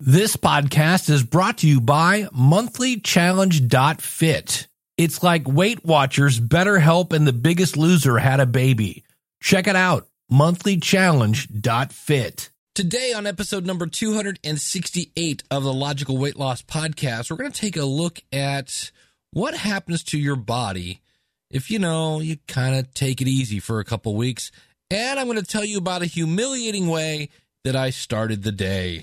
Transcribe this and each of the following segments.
This podcast is brought to you by monthlychallenge.fit. It's like Weight Watchers, BetterHelp, and The Biggest Loser had a baby. Check it out, monthlychallenge.fit. Today, on episode number 268 of the Logical Weight Loss Podcast, we're going to take a look at what happens to your body if you know you kind of take it easy for a couple weeks. And I'm going to tell you about a humiliating way that I started the day.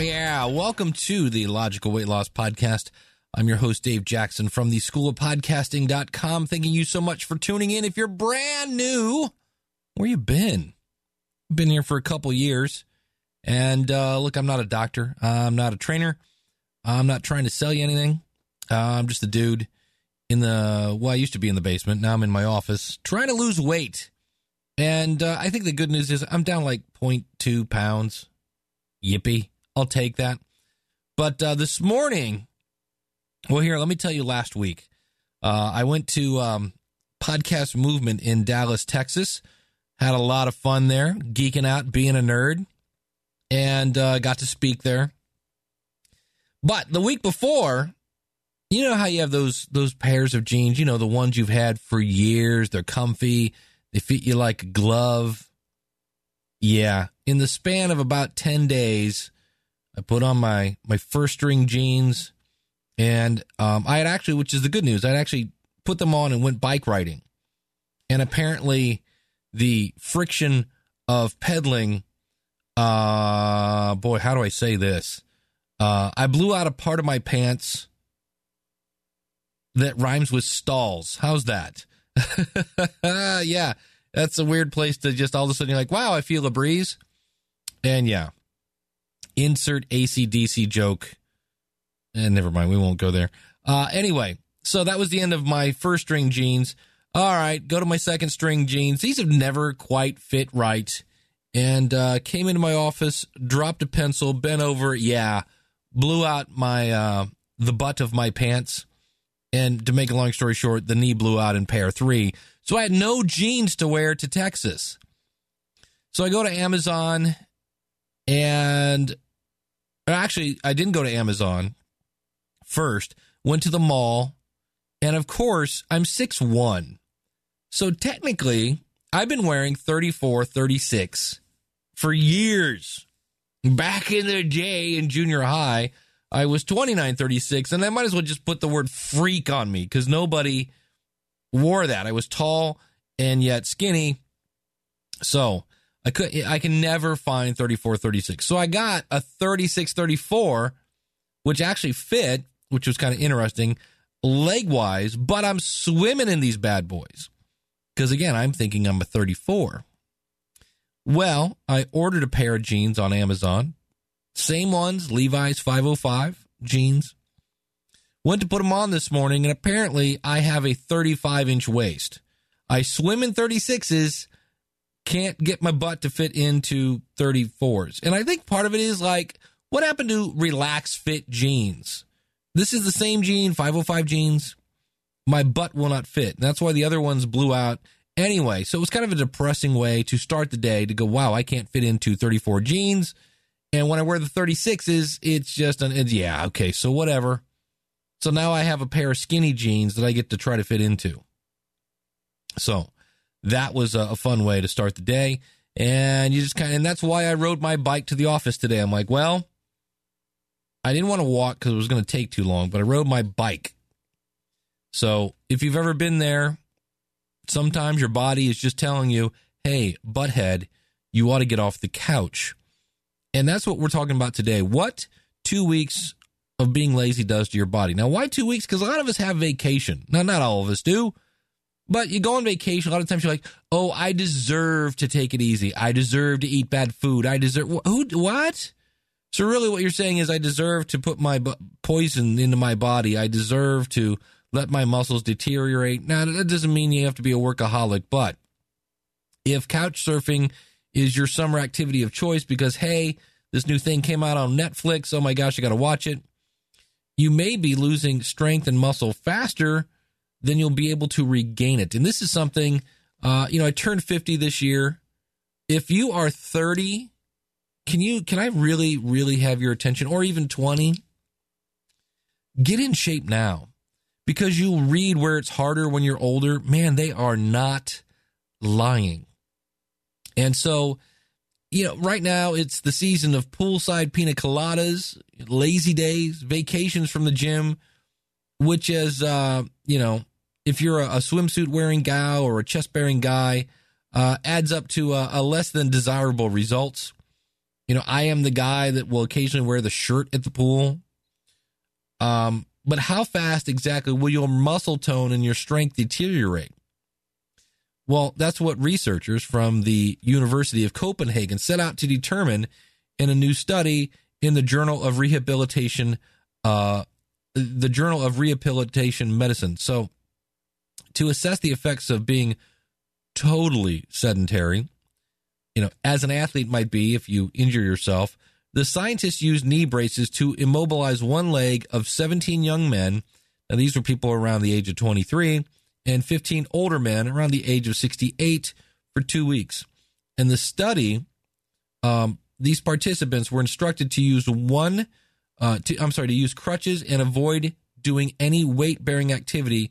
Yeah, welcome to the Logical Weight Loss Podcast. I'm your host, Dave Jackson from the School of Podcasting.com. Thanking you so much for tuning in. If you're brand new, where you been? Been here for a couple years. And uh, look, I'm not a doctor. I'm not a trainer. I'm not trying to sell you anything. Uh, I'm just a dude in the, well, I used to be in the basement. Now I'm in my office trying to lose weight. And uh, I think the good news is I'm down like 0.2 pounds. Yippee. I'll take that. But uh, this morning, well, here, let me tell you last week. Uh, I went to um, Podcast Movement in Dallas, Texas. Had a lot of fun there, geeking out, being a nerd, and uh, got to speak there. But the week before, you know how you have those those pairs of jeans, you know, the ones you've had for years, they're comfy, they fit you like a glove. Yeah, in the span of about 10 days, I put on my my first string jeans and um, I had actually, which is the good news, I'd actually put them on and went bike riding. And apparently, the friction of pedaling, uh, boy, how do I say this? Uh, I blew out a part of my pants that rhymes with stalls. How's that? yeah, that's a weird place to just all of a sudden you're like, wow, I feel a breeze. And yeah, insert ACDC joke. And never mind, we won't go there. Uh, anyway, so that was the end of my first string jeans. All right, go to my second string jeans. These have never quite fit right. And uh, came into my office, dropped a pencil, bent over. Yeah, blew out my uh, the butt of my pants. And to make a long story short, the knee blew out in pair three. So I had no jeans to wear to Texas. So I go to Amazon and actually, I didn't go to Amazon first, went to the mall, and of course, I'm 6'1. So technically, I've been wearing 34, 36 for years. Back in the day in junior high, I was 29, 36, and I might as well just put the word freak on me because nobody wore that. I was tall and yet skinny. So I could I can never find 34, 36. So I got a 36, 34, which actually fit, which was kind of interesting leg wise, but I'm swimming in these bad boys. Because again, I'm thinking I'm a 34. Well, I ordered a pair of jeans on Amazon. Same ones, Levi's 505 jeans. Went to put them on this morning, and apparently I have a 35 inch waist. I swim in 36s, can't get my butt to fit into 34s. And I think part of it is like, what happened to relax fit jeans? This is the same jean, 505 jeans. My butt will not fit. And that's why the other ones blew out anyway. So it was kind of a depressing way to start the day to go, wow, I can't fit into 34 jeans. And when I wear the 36s, it's just an, it's, yeah, okay, so whatever. So now I have a pair of skinny jeans that I get to try to fit into. So that was a, a fun way to start the day. And you just kind of, and that's why I rode my bike to the office today. I'm like, well, I didn't want to walk because it was going to take too long, but I rode my bike. So if you've ever been there, sometimes your body is just telling you, hey, butthead, you ought to get off the couch. And that's what we're talking about today. What two weeks of being lazy does to your body. Now, why two weeks? Because a lot of us have vacation. Now, not all of us do, but you go on vacation. A lot of times you're like, oh, I deserve to take it easy. I deserve to eat bad food. I deserve. Who? What? So really, what you're saying is, I deserve to put my bu- poison into my body. I deserve to let my muscles deteriorate. Now, that doesn't mean you have to be a workaholic, but if couch surfing is your summer activity of choice because hey, this new thing came out on Netflix. Oh my gosh, I got to watch it. You may be losing strength and muscle faster than you'll be able to regain it. And this is something, uh, you know, I turned 50 this year. If you are 30, can you, can I really, really have your attention or even 20? Get in shape now because you'll read where it's harder when you're older. Man, they are not lying. And so, you know, right now it's the season of poolside pina coladas, lazy days, vacations from the gym, which is, uh, you know, if you're a, a swimsuit wearing guy or a chest bearing guy, uh, adds up to a, a less than desirable results. You know, I am the guy that will occasionally wear the shirt at the pool. Um, but how fast exactly will your muscle tone and your strength deteriorate? Well, that's what researchers from the University of Copenhagen set out to determine in a new study in the Journal of Rehabilitation, uh, the Journal of Rehabilitation Medicine. So, to assess the effects of being totally sedentary, you know, as an athlete might be if you injure yourself, the scientists used knee braces to immobilize one leg of 17 young men. Now, these were people around the age of 23 and 15 older men around the age of 68 for two weeks. In the study, um, these participants were instructed to use one, uh, to, I'm sorry, to use crutches and avoid doing any weight bearing activity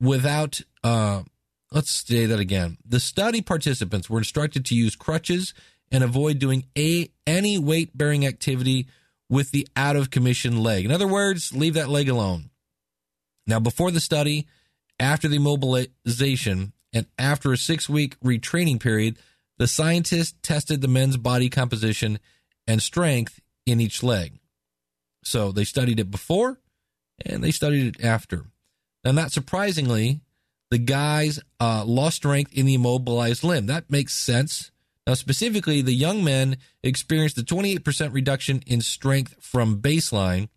without, uh, let's say that again. The study participants were instructed to use crutches and avoid doing a, any weight bearing activity with the out of commission leg. In other words, leave that leg alone. Now, before the study, after the mobilization, and after a six week retraining period, the scientists tested the men's body composition and strength in each leg. So they studied it before and they studied it after. Now, not surprisingly, the guys uh, lost strength in the immobilized limb. That makes sense. Now, specifically, the young men experienced a 28% reduction in strength from baseline,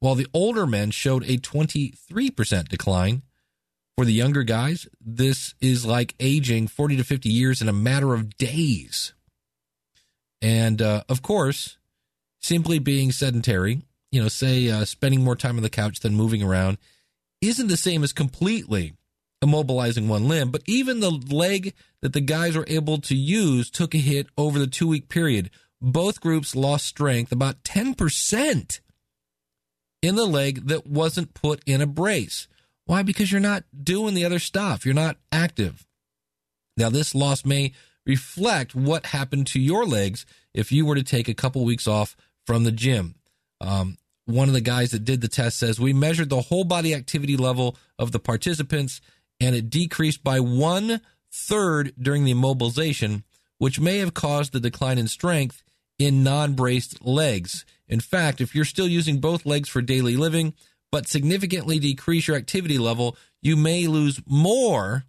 while the older men showed a 23% decline. For the younger guys, this is like aging 40 to 50 years in a matter of days. And uh, of course, simply being sedentary, you know, say uh, spending more time on the couch than moving around, isn't the same as completely immobilizing one limb. But even the leg that the guys were able to use took a hit over the two week period. Both groups lost strength about 10% in the leg that wasn't put in a brace. Why? Because you're not doing the other stuff. You're not active. Now, this loss may reflect what happened to your legs if you were to take a couple weeks off from the gym. Um, one of the guys that did the test says we measured the whole body activity level of the participants and it decreased by one third during the immobilization, which may have caused the decline in strength in non braced legs. In fact, if you're still using both legs for daily living, but significantly decrease your activity level, you may lose more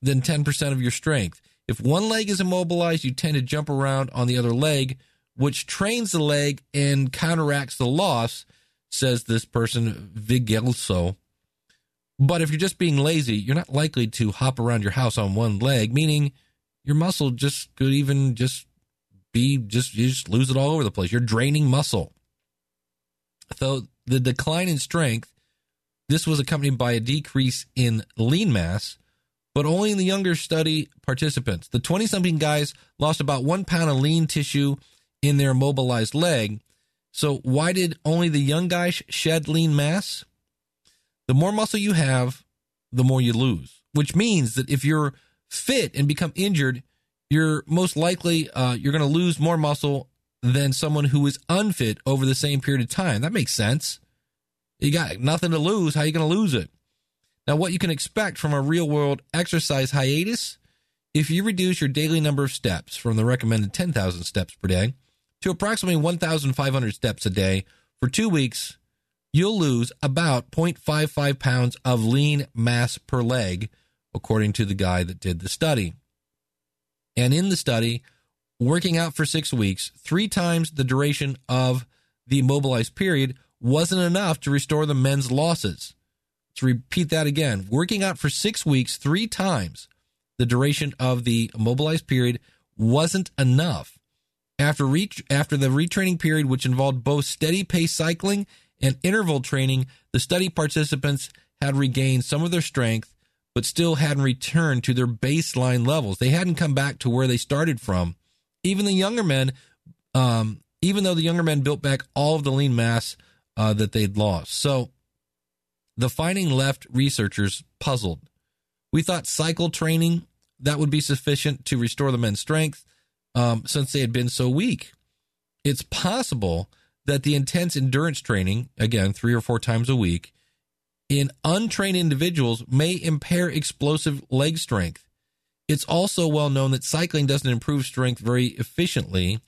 than 10% of your strength. If one leg is immobilized, you tend to jump around on the other leg, which trains the leg and counteracts the loss, says this person, Vigelso. But if you're just being lazy, you're not likely to hop around your house on one leg, meaning your muscle just could even just be just you just lose it all over the place. You're draining muscle. So the decline in strength, this was accompanied by a decrease in lean mass, but only in the younger study participants. The 20 something guys lost about one pound of lean tissue in their mobilized leg. So, why did only the young guys shed lean mass? The more muscle you have, the more you lose, which means that if you're fit and become injured, you're most likely uh, you're going to lose more muscle than someone who is unfit over the same period of time. That makes sense. You got nothing to lose. How are you going to lose it? Now, what you can expect from a real world exercise hiatus, if you reduce your daily number of steps from the recommended 10,000 steps per day to approximately 1,500 steps a day for two weeks, you'll lose about 0.55 pounds of lean mass per leg, according to the guy that did the study. And in the study, working out for six weeks, three times the duration of the immobilized period, wasn't enough to restore the men's losses. To repeat that again, working out for six weeks, three times the duration of the immobilized period wasn't enough. After re- after the retraining period, which involved both steady pace cycling and interval training, the study participants had regained some of their strength, but still hadn't returned to their baseline levels. They hadn't come back to where they started from. Even the younger men, um, even though the younger men built back all of the lean mass uh, that they'd lost. So the finding left researchers puzzled. We thought cycle training that would be sufficient to restore the men's strength um, since they had been so weak. It's possible that the intense endurance training, again, three or four times a week, in untrained individuals may impair explosive leg strength. It's also well known that cycling doesn't improve strength very efficiently,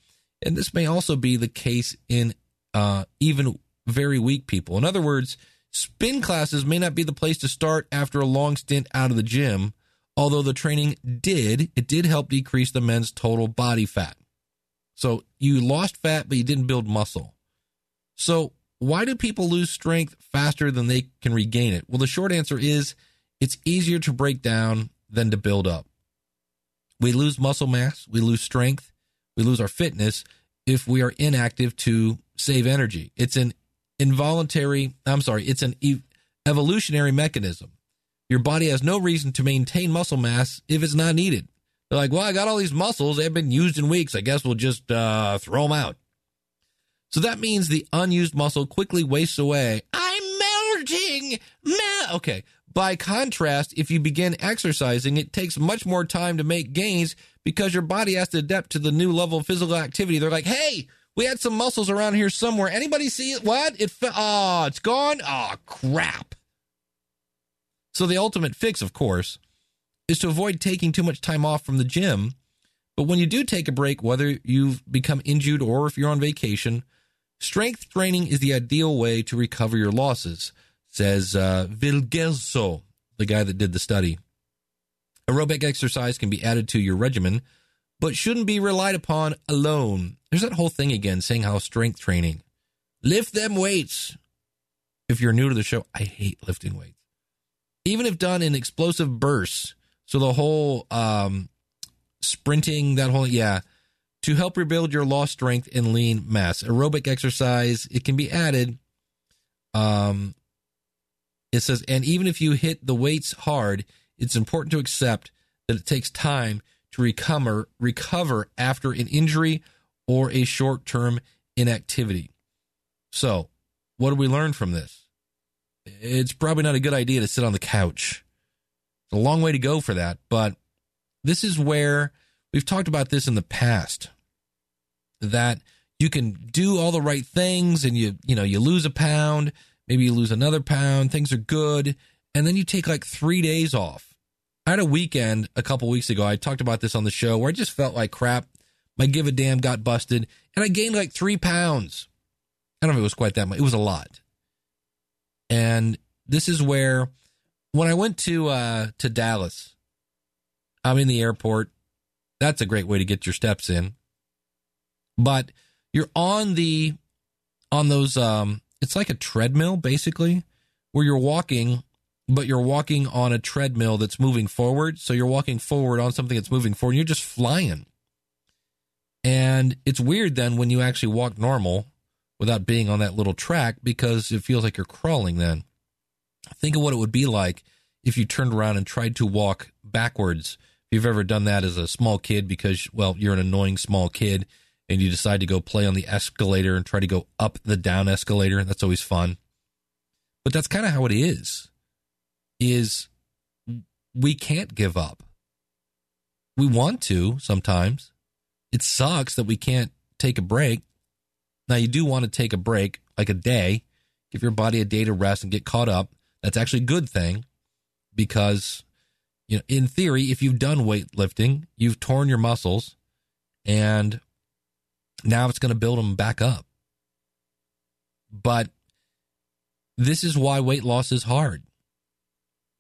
and this may also be the case in uh, even very weak people. In other words, spin classes may not be the place to start after a long stint out of the gym, although the training did, it did help decrease the men's total body fat. So you lost fat, but you didn't build muscle. So why do people lose strength faster than they can regain it? Well, the short answer is it's easier to break down than to build up. We lose muscle mass, we lose strength, we lose our fitness if we are inactive to save energy. It's an involuntary, I'm sorry, it's an ev- evolutionary mechanism. Your body has no reason to maintain muscle mass if it's not needed. They're like, well, I got all these muscles. They've been used in weeks. I guess we'll just uh, throw them out. So that means the unused muscle quickly wastes away. I'm melting. Mel- okay. By contrast, if you begin exercising, it takes much more time to make gains because your body has to adapt to the new level of physical activity. They're like, hey, we had some muscles around here somewhere. Anybody see it? What? It fe- oh, it's gone? Oh, crap. So the ultimate fix, of course, is to avoid taking too much time off from the gym. But when you do take a break, whether you've become injured or if you're on vacation, strength training is the ideal way to recover your losses, says uh, Vigelso, the guy that did the study. Aerobic exercise can be added to your regimen, but shouldn't be relied upon alone. There's that whole thing again saying how strength training, lift them weights. If you're new to the show, I hate lifting weights. Even if done in explosive bursts, so the whole um, sprinting, that whole, yeah, to help rebuild your lost strength and lean mass. Aerobic exercise, it can be added. Um, it says, and even if you hit the weights hard, it's important to accept that it takes time to recover recover after an injury or a short-term inactivity. So, what do we learn from this? It's probably not a good idea to sit on the couch. It's a long way to go for that, but this is where we've talked about this in the past that you can do all the right things and you you know you lose a pound maybe you lose another pound things are good. And then you take like three days off. I had a weekend a couple weeks ago. I talked about this on the show where i just felt like crap. My give a damn got busted and i gained like three pounds. I don't know if it was quite that much. It was a lot. And this is where when i went to uh to dallas i'm in the airport. That's a great way to get your steps in but you're on the on those um it's like a treadmill basically where you're walking but you're walking on a treadmill that's moving forward. So you're walking forward on something that's moving forward you're just flying. And it's weird then when you actually walk normal without being on that little track because it feels like you're crawling then. Think of what it would be like if you turned around and tried to walk backwards. If you've ever done that as a small kid because well you're an annoying small kid and you decide to go play on the escalator and try to go up the down escalator. That's always fun. But that's kind of how it is. is we can't give up. We want to sometimes. It sucks that we can't take a break. Now, you do want to take a break, like a day, give your body a day to rest and get caught up. That's actually a good thing because, you know, in theory, if you've done weightlifting, you've torn your muscles and now it's going to build them back up. But this is why weight loss is hard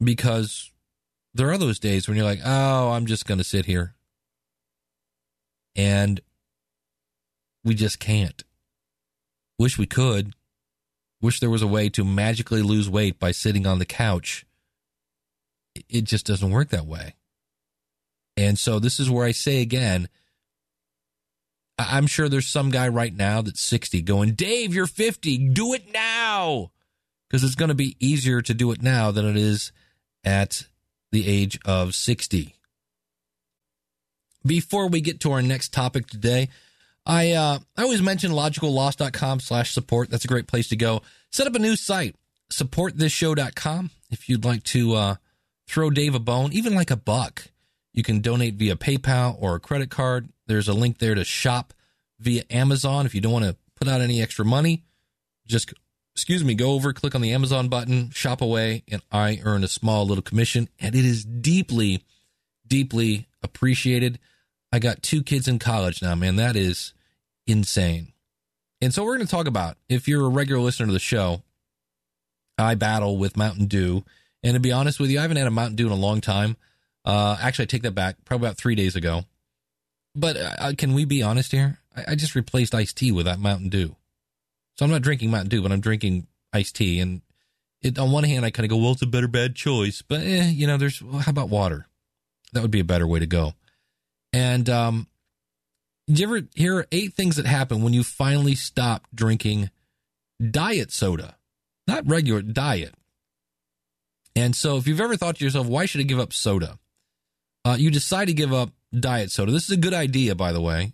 because there are those days when you're like, oh, I'm just going to sit here. And we just can't. Wish we could. Wish there was a way to magically lose weight by sitting on the couch. It just doesn't work that way. And so this is where I say again, I'm sure there's some guy right now that's 60 going, Dave, you're 50. Do it now. Because it's going to be easier to do it now than it is at the age of 60. Before we get to our next topic today, I uh, I always mention logicalloss.com slash support. That's a great place to go. Set up a new site, supportthisshow.com. If you'd like to uh, throw Dave a bone, even like a buck, you can donate via PayPal or a credit card. There's a link there to shop via Amazon. If you don't want to put out any extra money, just excuse me, go over, click on the Amazon button, shop away, and I earn a small little commission. And it is deeply, deeply appreciated. I got two kids in college now, man. That is insane. And so we're going to talk about if you're a regular listener to the show, I battle with Mountain Dew. And to be honest with you, I haven't had a Mountain Dew in a long time. Uh, actually, I take that back, probably about three days ago. But uh, can we be honest here? I, I just replaced iced tea with that Mountain Dew. So I'm not drinking Mountain Dew, but I'm drinking iced tea. And it, on one hand, I kind of go, well, it's a better bad choice. But, eh, you know, there's, well, how about water? That would be a better way to go. And um, did you ever hear eight things that happen when you finally stop drinking diet soda? Not regular, diet. And so if you've ever thought to yourself, why should I give up soda? Uh, you decide to give up diet soda. This is a good idea, by the way.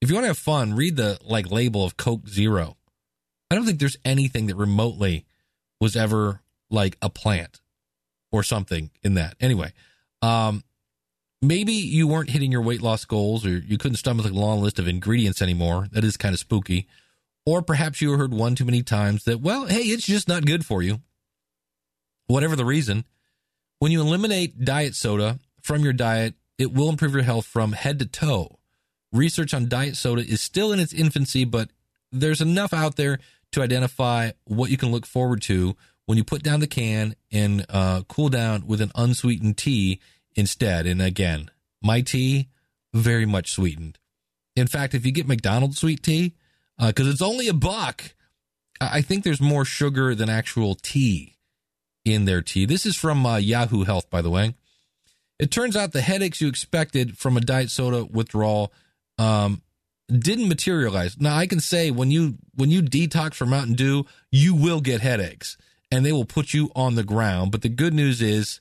If you want to have fun, read the like label of Coke Zero. I don't think there's anything that remotely was ever like a plant or something in that. Anyway, um, maybe you weren't hitting your weight loss goals or you couldn't stomach a long list of ingredients anymore. That is kind of spooky. Or perhaps you heard one too many times that, well, hey, it's just not good for you. Whatever the reason, when you eliminate diet soda from your diet, it will improve your health from head to toe. Research on diet soda is still in its infancy, but there's enough out there to identify what you can look forward to when you put down the can and uh, cool down with an unsweetened tea instead. And again, my tea, very much sweetened. In fact, if you get McDonald's sweet tea, because uh, it's only a buck, I think there's more sugar than actual tea in their tea. This is from uh, Yahoo Health, by the way. It turns out the headaches you expected from a diet soda withdrawal um, didn't materialize. Now I can say when you when you detox from Mountain Dew, you will get headaches and they will put you on the ground. But the good news is,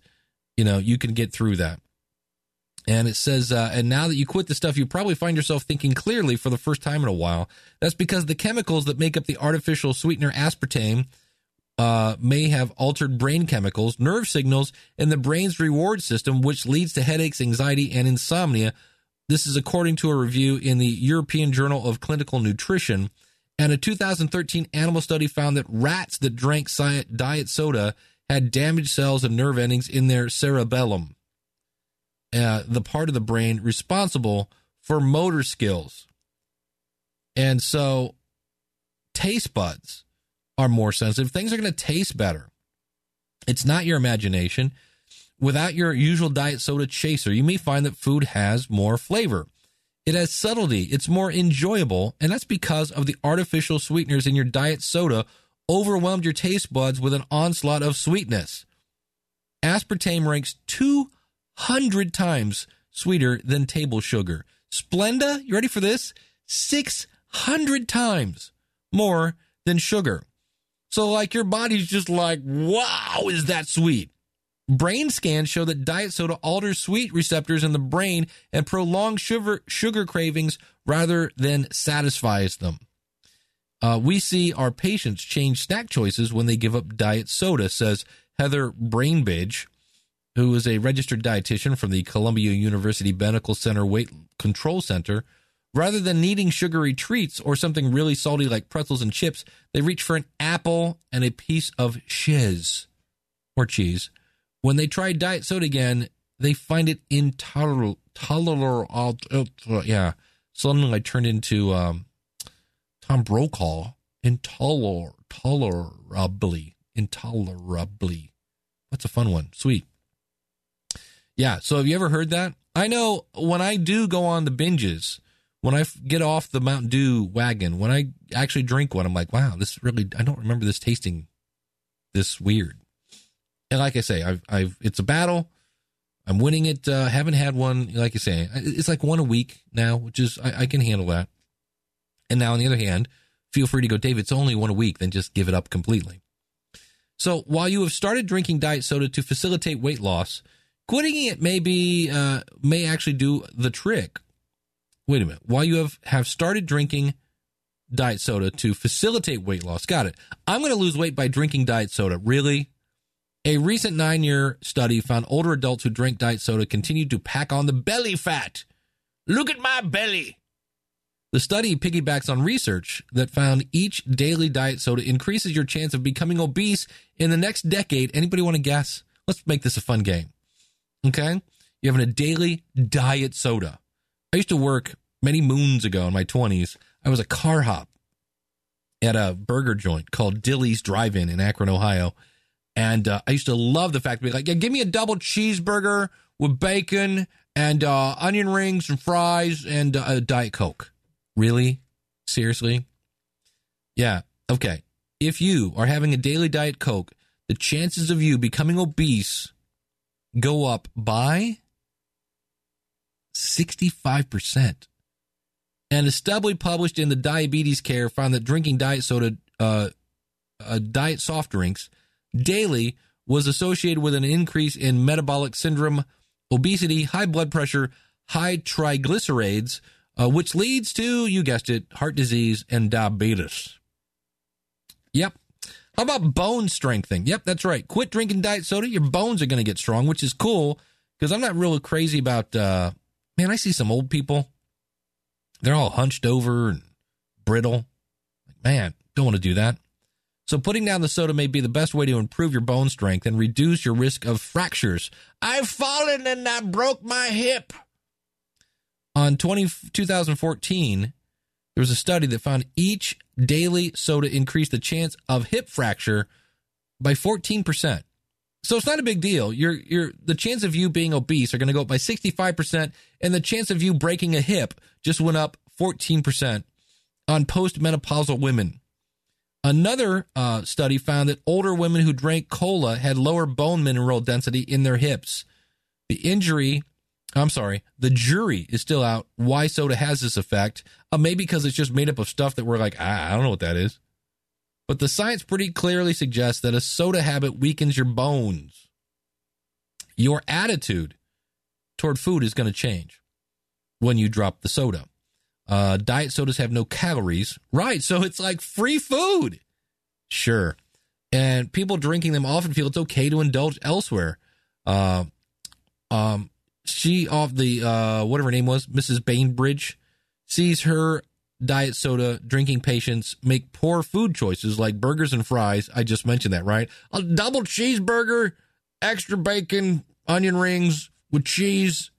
you know, you can get through that. And it says, uh, and now that you quit the stuff, you probably find yourself thinking clearly for the first time in a while. That's because the chemicals that make up the artificial sweetener aspartame uh, may have altered brain chemicals, nerve signals, and the brain's reward system, which leads to headaches, anxiety, and insomnia. This is according to a review in the European Journal of Clinical Nutrition. And a 2013 animal study found that rats that drank diet soda had damaged cells and nerve endings in their cerebellum, uh, the part of the brain responsible for motor skills. And so, taste buds are more sensitive. Things are going to taste better. It's not your imagination without your usual diet soda chaser, you may find that food has more flavor. It has subtlety, it's more enjoyable, and that's because of the artificial sweeteners in your diet soda overwhelmed your taste buds with an onslaught of sweetness. Aspartame ranks 200 times sweeter than table sugar. Splenda, you ready for this? 600 times more than sugar. So, like, your body's just like, wow, is that sweet? Brain scans show that diet soda alters sweet receptors in the brain and prolongs sugar, sugar cravings rather than satisfies them. Uh, we see our patients change snack choices when they give up diet soda, says Heather Bainbridge, who is a registered dietitian from the Columbia University Medical Center Weight Control Center, rather than needing sugary treats or something really salty like pretzels and chips, they reach for an apple and a piece of shiz or cheese. When they try diet soda again, they find it intolerable. Tolerable. Yeah. Suddenly I turned into um, Tom Brokaw. Intoler, tolerably. Intolerably. That's a fun one. Sweet. Yeah. So have you ever heard that? I know when I do go on the binges, when I get off the Mountain Dew wagon, when I actually drink one, I'm like, wow, this really, I don't remember this tasting this weird. And like I say, I've, I've, it's a battle. I'm winning it. Uh, haven't had one, like I say, it's like one a week now, which is, I, I can handle that. And now on the other hand, feel free to go, Dave, it's only one a week, then just give it up completely. So while you have started drinking diet soda to facilitate weight loss, quitting it may be, uh, may actually do the trick. Wait a minute. While you have, have started drinking diet soda to facilitate weight loss, got it. I'm going to lose weight by drinking diet soda. Really? A recent nine year study found older adults who drank diet soda continued to pack on the belly fat. Look at my belly. The study piggybacks on research that found each daily diet soda increases your chance of becoming obese in the next decade. Anybody want to guess? Let's make this a fun game. Okay? You're having a daily diet soda. I used to work many moons ago in my 20s. I was a car hop at a burger joint called Dilly's Drive In in Akron, Ohio. And uh, I used to love the fact to be like, yeah, give me a double cheeseburger with bacon and uh, onion rings and fries and uh, a Diet Coke. Really? Seriously? Yeah. Okay. If you are having a daily Diet Coke, the chances of you becoming obese go up by 65%. And a study published in the Diabetes Care found that drinking diet soda, uh, uh, diet soft drinks daily was associated with an increase in metabolic syndrome, obesity, high blood pressure, high triglycerides, uh, which leads to, you guessed it, heart disease and diabetes. Yep. How about bone strengthening? Yep, that's right. Quit drinking diet soda. Your bones are going to get strong, which is cool because I'm not really crazy about, uh, man, I see some old people. They're all hunched over and brittle. Man, don't want to do that. So putting down the soda may be the best way to improve your bone strength and reduce your risk of fractures. I've fallen and I broke my hip. On 20, 2014, there was a study that found each daily soda increased the chance of hip fracture by 14%. So it's not a big deal. You're, you're, the chance of you being obese are going to go up by 65%, and the chance of you breaking a hip just went up 14% on postmenopausal women. Another uh, study found that older women who drank cola had lower bone mineral density in their hips. The injury, I'm sorry, the jury is still out why soda has this effect. Uh, maybe because it's just made up of stuff that we're like, ah, I don't know what that is. But the science pretty clearly suggests that a soda habit weakens your bones. Your attitude toward food is going to change when you drop the soda. Uh, diet sodas have no calories. Right. So it's like free food. Sure. And people drinking them often feel it's okay to indulge elsewhere. Uh, um, she off the, uh, whatever her name was, Mrs. Bainbridge, sees her diet soda drinking patients make poor food choices like burgers and fries. I just mentioned that, right? A double cheeseburger, extra bacon, onion rings with cheese,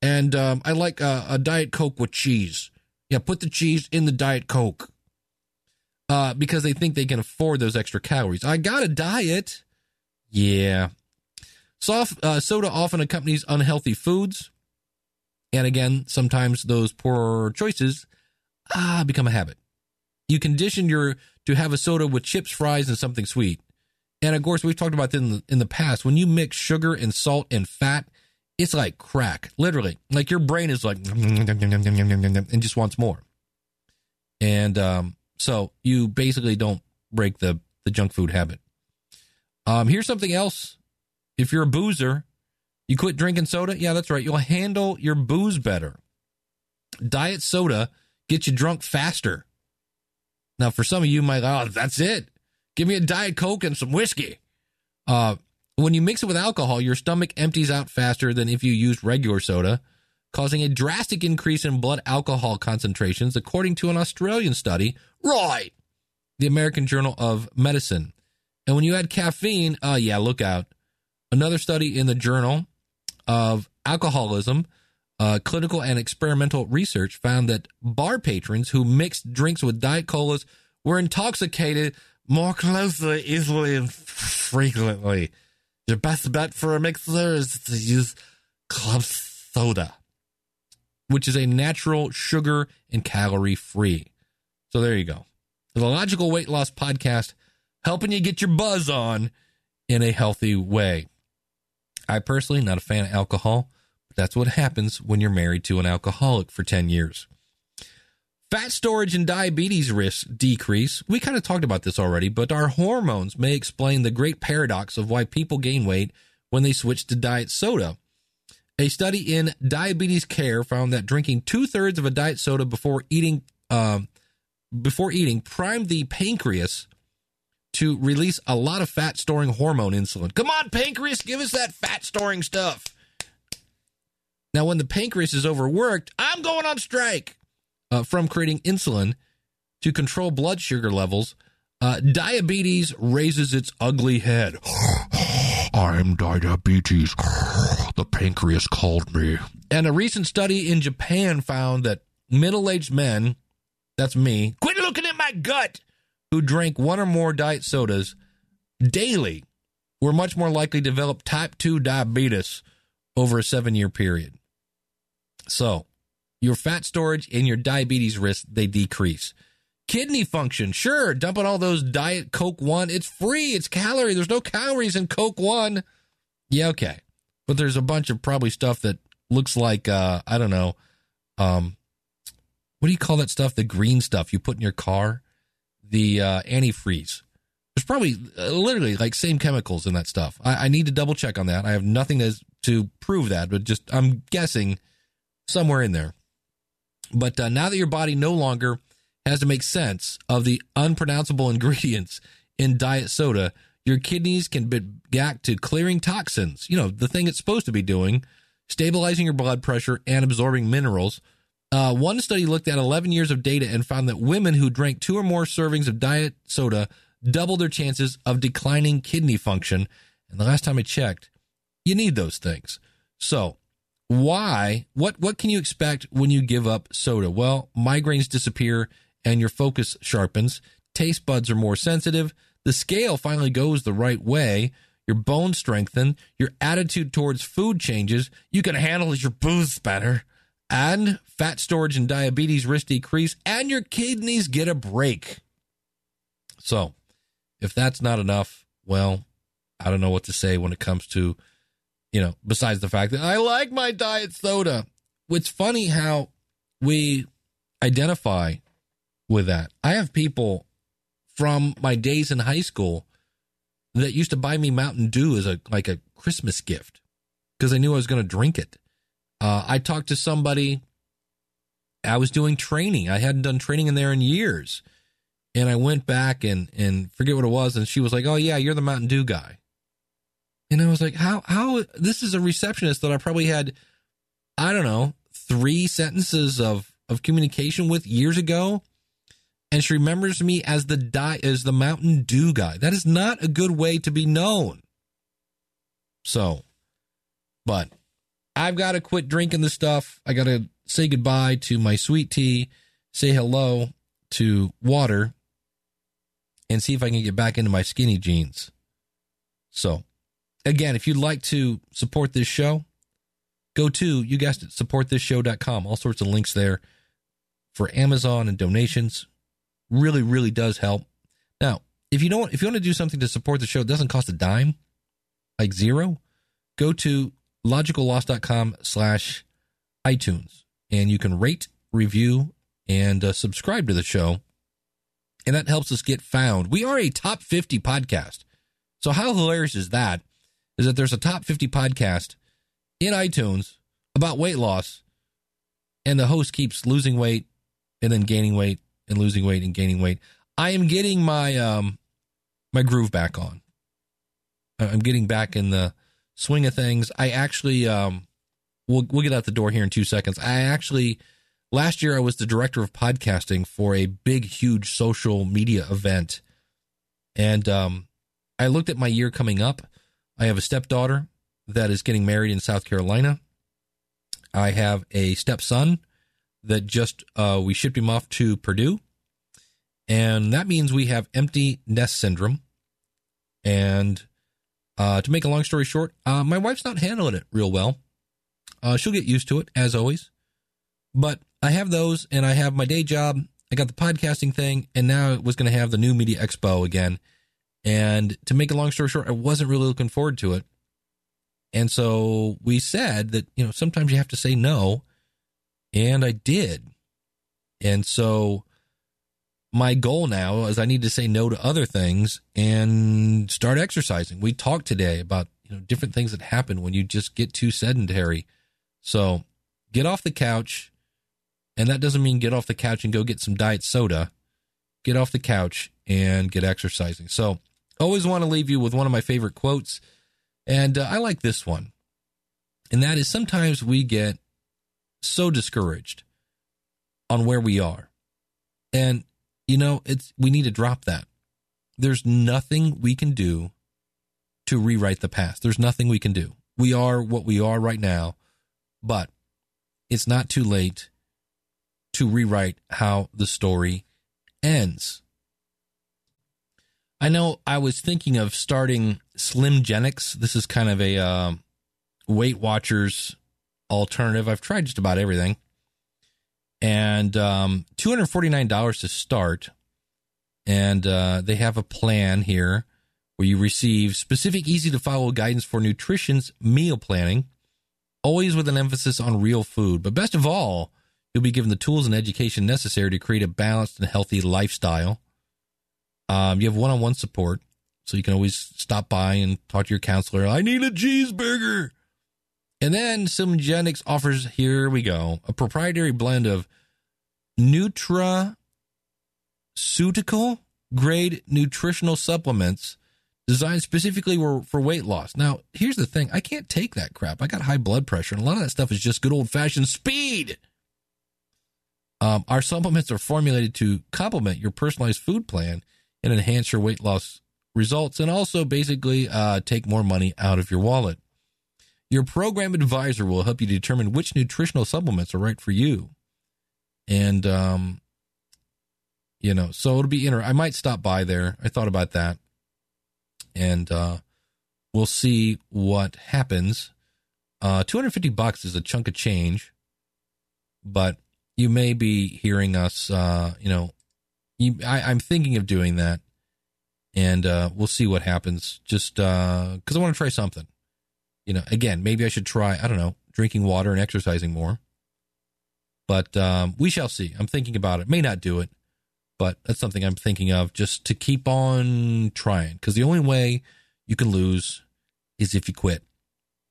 and um, I like a, a, Diet Coke with cheese. Yeah, put the cheese in the Diet Coke uh, because they think they can afford those extra calories. I got a diet. Yeah. Soft uh, soda often accompanies unhealthy foods. And again, sometimes those poor choices ah become a habit. You condition your to have a soda with chips, fries, and something sweet. And of course, we've talked about this in the, in the past. When you mix sugar and salt and fat, it's like crack, literally. Like your brain is like and just wants more. And um, so you basically don't break the the junk food habit. Um, here's something else. If you're a boozer, you quit drinking soda. Yeah, that's right. You'll handle your booze better. Diet soda gets you drunk faster. Now, for some of you, might oh, that's it. Give me a diet coke and some whiskey. Uh, when you mix it with alcohol, your stomach empties out faster than if you used regular soda, causing a drastic increase in blood alcohol concentrations, according to an Australian study. Right. The American Journal of Medicine. And when you add caffeine, uh, yeah, look out. Another study in the Journal of Alcoholism, uh, Clinical and Experimental Research found that bar patrons who mixed drinks with Diet Colas were intoxicated more closely, easily, and frequently. Your best bet for a mixer is to use club soda, which is a natural sugar and calorie free. So there you go. The Logical Weight Loss Podcast, helping you get your buzz on in a healthy way. I personally not a fan of alcohol, that's what happens when you're married to an alcoholic for 10 years. Fat storage and diabetes risks decrease. We kind of talked about this already, but our hormones may explain the great paradox of why people gain weight when they switch to diet soda. A study in diabetes care found that drinking two thirds of a diet soda before eating um, before eating primed the pancreas to release a lot of fat storing hormone insulin. Come on, pancreas, give us that fat storing stuff. Now, when the pancreas is overworked, I'm going on strike uh, from creating insulin to control blood sugar levels. Uh, diabetes raises its ugly head. I'm diabetes. The pancreas called me. And a recent study in Japan found that middle aged men, that's me, quit looking at my gut, who drank one or more diet sodas daily were much more likely to develop type 2 diabetes over a seven year period. So, your fat storage and your diabetes risk, they decrease. Kidney function, sure, dumping all those diet Coke 1, it's free, it's calorie, there's no calories in Coke 1. Yeah, okay. But there's a bunch of probably stuff that looks like uh I don't know, um what do you call that stuff? The green stuff you put in your car? The uh antifreeze. There's probably uh, literally like same chemicals in that stuff. I, I need to double check on that. I have nothing to to prove that, but just I'm guessing somewhere in there. But uh, now that your body no longer has to make sense of the unpronounceable ingredients in diet soda, your kidneys can be back to clearing toxins. You know, the thing it's supposed to be doing, stabilizing your blood pressure and absorbing minerals. Uh, one study looked at 11 years of data and found that women who drank two or more servings of diet soda doubled their chances of declining kidney function. And the last time I checked, you need those things. So, why what what can you expect when you give up soda? Well migraines disappear and your focus sharpens. Taste buds are more sensitive. The scale finally goes the right way. Your bones strengthen. Your attitude towards food changes. You can handle your booze better. And fat storage and diabetes risk decrease and your kidneys get a break. So if that's not enough well i don't know what to say when it comes to you know, besides the fact that I like my diet soda. It's funny how we identify with that. I have people from my days in high school that used to buy me Mountain Dew as a like a Christmas gift because I knew I was going to drink it. Uh, I talked to somebody. I was doing training. I hadn't done training in there in years, and I went back and and forget what it was, and she was like, "Oh yeah, you're the Mountain Dew guy." And I was like, how, how, this is a receptionist that I probably had, I don't know, three sentences of, of communication with years ago. And she remembers me as the die, as the Mountain Dew guy. That is not a good way to be known. So, but I've got to quit drinking the stuff. I got to say goodbye to my sweet tea, say hello to water, and see if I can get back into my skinny jeans. So, again, if you'd like to support this show, go to, you guessed it, supportthisshow.com. All sorts of links there for Amazon and donations. Really, really does help. Now, if you don't, if you want to do something to support the show, it doesn't cost a dime, like zero, go to logicalloss.com slash iTunes and you can rate, review, and uh, subscribe to the show. And that helps us get found. We are a top 50 podcast. So how hilarious is that? Is that there's a top 50 podcast in iTunes about weight loss, and the host keeps losing weight and then gaining weight and losing weight and gaining weight. I am getting my um my groove back on. I'm getting back in the swing of things. I actually, um, we'll we'll get out the door here in two seconds. I actually last year I was the director of podcasting for a big, huge social media event, and um, I looked at my year coming up. I have a stepdaughter that is getting married in South Carolina. I have a stepson that just uh, we shipped him off to Purdue, and that means we have empty nest syndrome. And uh, to make a long story short, uh, my wife's not handling it real well. Uh, she'll get used to it as always, but I have those, and I have my day job. I got the podcasting thing, and now it was going to have the new media expo again. And to make a long story short, I wasn't really looking forward to it. And so we said that, you know, sometimes you have to say no. And I did. And so my goal now is I need to say no to other things and start exercising. We talked today about, you know, different things that happen when you just get too sedentary. So get off the couch. And that doesn't mean get off the couch and go get some diet soda. Get off the couch and get exercising. So always want to leave you with one of my favorite quotes. And uh, I like this one. And that is sometimes we get so discouraged on where we are. And you know, it's we need to drop that. There's nothing we can do to rewrite the past. There's nothing we can do. We are what we are right now, but it's not too late to rewrite how the story ends. I know I was thinking of starting Slimgenics. This is kind of a uh, Weight Watchers alternative. I've tried just about everything. And um, $249 to start. And uh, they have a plan here where you receive specific, easy to follow guidance for nutrition's meal planning, always with an emphasis on real food. But best of all, you'll be given the tools and education necessary to create a balanced and healthy lifestyle. Um, you have one on one support, so you can always stop by and talk to your counselor. I need a cheeseburger. And then Slimgenics offers, here we go, a proprietary blend of nutra, nutraceutical grade nutritional supplements designed specifically for weight loss. Now, here's the thing I can't take that crap. I got high blood pressure, and a lot of that stuff is just good old fashioned speed. Um, our supplements are formulated to complement your personalized food plan and enhance your weight loss results, and also basically uh, take more money out of your wallet. Your program advisor will help you determine which nutritional supplements are right for you. And, um, you know, so it'll be interesting. I might stop by there. I thought about that. And uh, we'll see what happens. Uh, 250 bucks is a chunk of change, but you may be hearing us, uh, you know, you, I, am thinking of doing that, and uh, we'll see what happens. Just because uh, I want to try something. You know, again, maybe I should try. I don't know, drinking water and exercising more. But um, we shall see. I'm thinking about it. May not do it, but that's something I'm thinking of just to keep on trying. Because the only way you can lose is if you quit.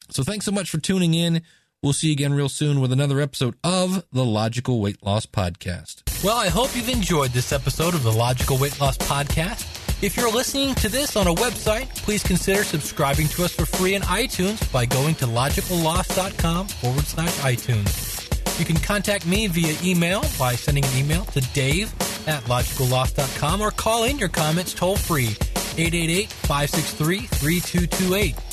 So thanks so much for tuning in. We'll see you again real soon with another episode of the Logical Weight Loss Podcast. Well, I hope you've enjoyed this episode of the Logical Weight Loss Podcast. If you're listening to this on a website, please consider subscribing to us for free in iTunes by going to logicalloss.com forward slash iTunes. You can contact me via email by sending an email to dave at logicalloss.com or call in your comments toll free 888 563 3228.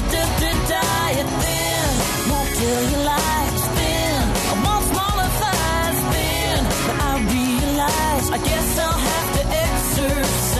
to I guess I'll have to exercise.